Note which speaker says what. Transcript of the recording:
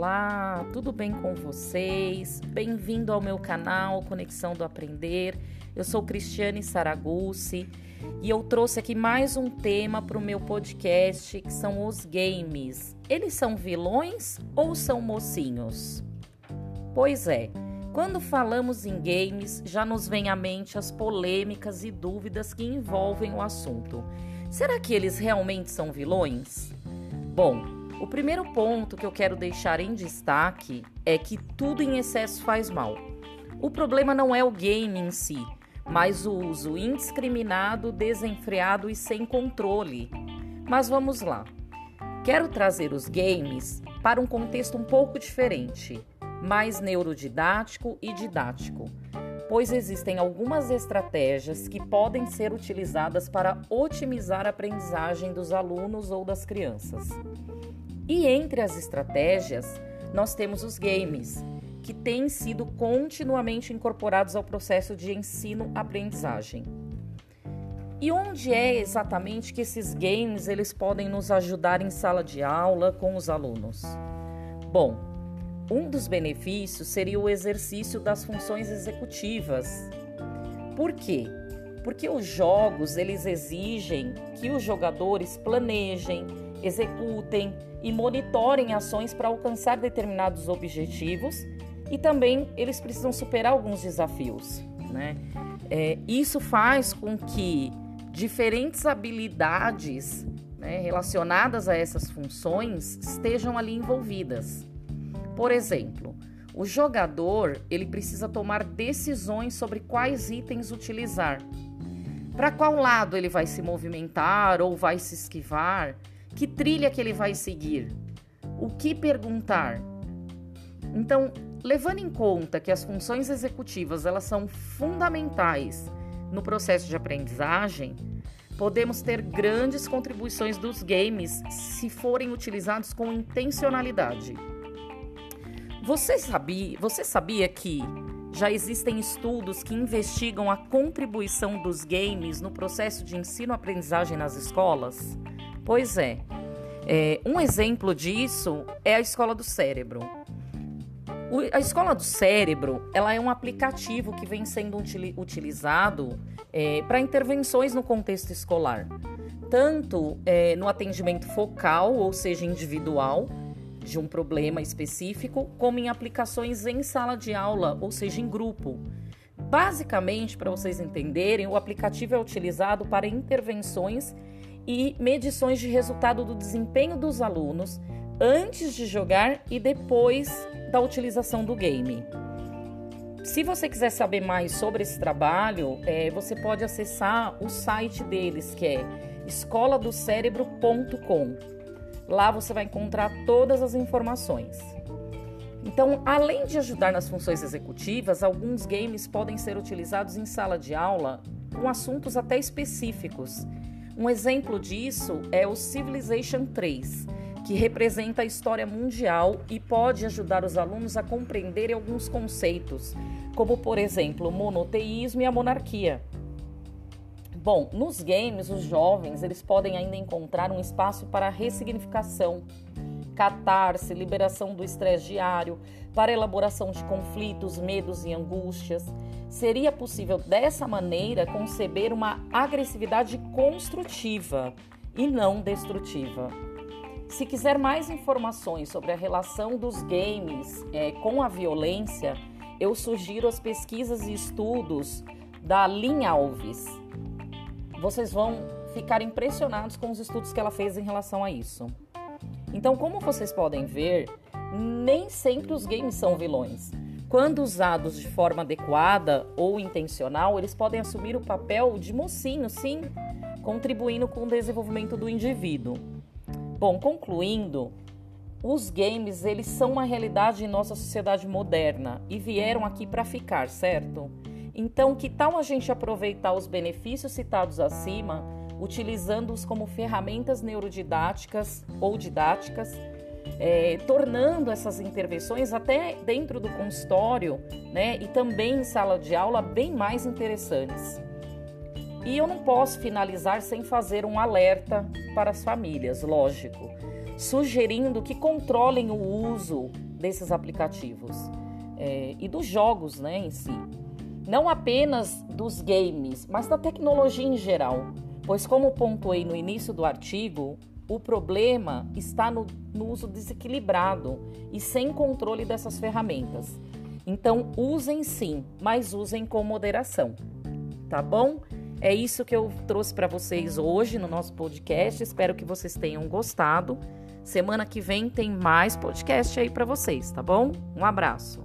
Speaker 1: Olá, tudo bem com vocês? Bem-vindo ao meu canal Conexão do Aprender. Eu sou Cristiane Saragucci e eu trouxe aqui mais um tema para o meu podcast que são os games. Eles são vilões ou são mocinhos? Pois é, quando falamos em games, já nos vem à mente as polêmicas e dúvidas que envolvem o assunto. Será que eles realmente são vilões? Bom, o primeiro ponto que eu quero deixar em destaque é que tudo em excesso faz mal. O problema não é o game em si, mas o uso indiscriminado, desenfreado e sem controle. Mas vamos lá. Quero trazer os games para um contexto um pouco diferente, mais neurodidático e didático, pois existem algumas estratégias que podem ser utilizadas para otimizar a aprendizagem dos alunos ou das crianças. E entre as estratégias, nós temos os games, que têm sido continuamente incorporados ao processo de ensino-aprendizagem. E onde é exatamente que esses games eles podem nos ajudar em sala de aula com os alunos? Bom, um dos benefícios seria o exercício das funções executivas. Por quê? Porque os jogos eles exigem que os jogadores planejem, executem e monitorem ações para alcançar determinados objetivos e também eles precisam superar alguns desafios. Né? É, isso faz com que diferentes habilidades né, relacionadas a essas funções estejam ali envolvidas. Por exemplo, o jogador ele precisa tomar decisões sobre quais itens utilizar. Para qual lado ele vai se movimentar ou vai se esquivar? Que trilha que ele vai seguir? O que perguntar? Então, levando em conta que as funções executivas elas são fundamentais no processo de aprendizagem, podemos ter grandes contribuições dos games se forem utilizados com intencionalidade. Você sabia, você sabia que já existem estudos que investigam a contribuição dos games no processo de ensino-aprendizagem nas escolas? Pois é. é. Um exemplo disso é a Escola do Cérebro. O, a Escola do Cérebro ela é um aplicativo que vem sendo utilizado é, para intervenções no contexto escolar, tanto é, no atendimento focal, ou seja, individual, de um problema específico, como em aplicações em sala de aula, ou seja, em grupo. Basicamente, para vocês entenderem, o aplicativo é utilizado para intervenções e medições de resultado do desempenho dos alunos antes de jogar e depois da utilização do game. Se você quiser saber mais sobre esse trabalho, é, você pode acessar o site deles, que é escoladocérebro.com. Lá você vai encontrar todas as informações. Então, além de ajudar nas funções executivas, alguns games podem ser utilizados em sala de aula com assuntos até específicos um exemplo disso é o Civilization 3, que representa a história mundial e pode ajudar os alunos a compreenderem alguns conceitos, como por exemplo o monoteísmo e a monarquia. Bom, nos games, os jovens eles podem ainda encontrar um espaço para ressignificação, catarse, liberação do estresse diário, para elaboração de conflitos, medos e angústias. Seria possível dessa maneira conceber uma agressividade construtiva e não destrutiva. Se quiser mais informações sobre a relação dos games é, com a violência, eu sugiro as pesquisas e estudos da Lin Alves. Vocês vão ficar impressionados com os estudos que ela fez em relação a isso. Então, como vocês podem ver, nem sempre os games são vilões. Quando usados de forma adequada ou intencional, eles podem assumir o papel de mocinho, sim, contribuindo com o desenvolvimento do indivíduo. Bom, concluindo, os games eles são uma realidade em nossa sociedade moderna e vieram aqui para ficar, certo? Então, que tal a gente aproveitar os benefícios citados acima utilizando-os como ferramentas neurodidáticas ou didáticas, é, tornando essas intervenções até dentro do consultório né, e também em sala de aula bem mais interessantes. E eu não posso finalizar sem fazer um alerta para as famílias, lógico, sugerindo que controlem o uso desses aplicativos é, e dos jogos né, em si. Não apenas dos games, mas da tecnologia em geral. Pois, como pontuei no início do artigo, o problema está no, no uso desequilibrado e sem controle dessas ferramentas. Então, usem sim, mas usem com moderação. Tá bom? É isso que eu trouxe para vocês hoje no nosso podcast. Espero que vocês tenham gostado. Semana que vem tem mais podcast aí para vocês, tá bom? Um abraço.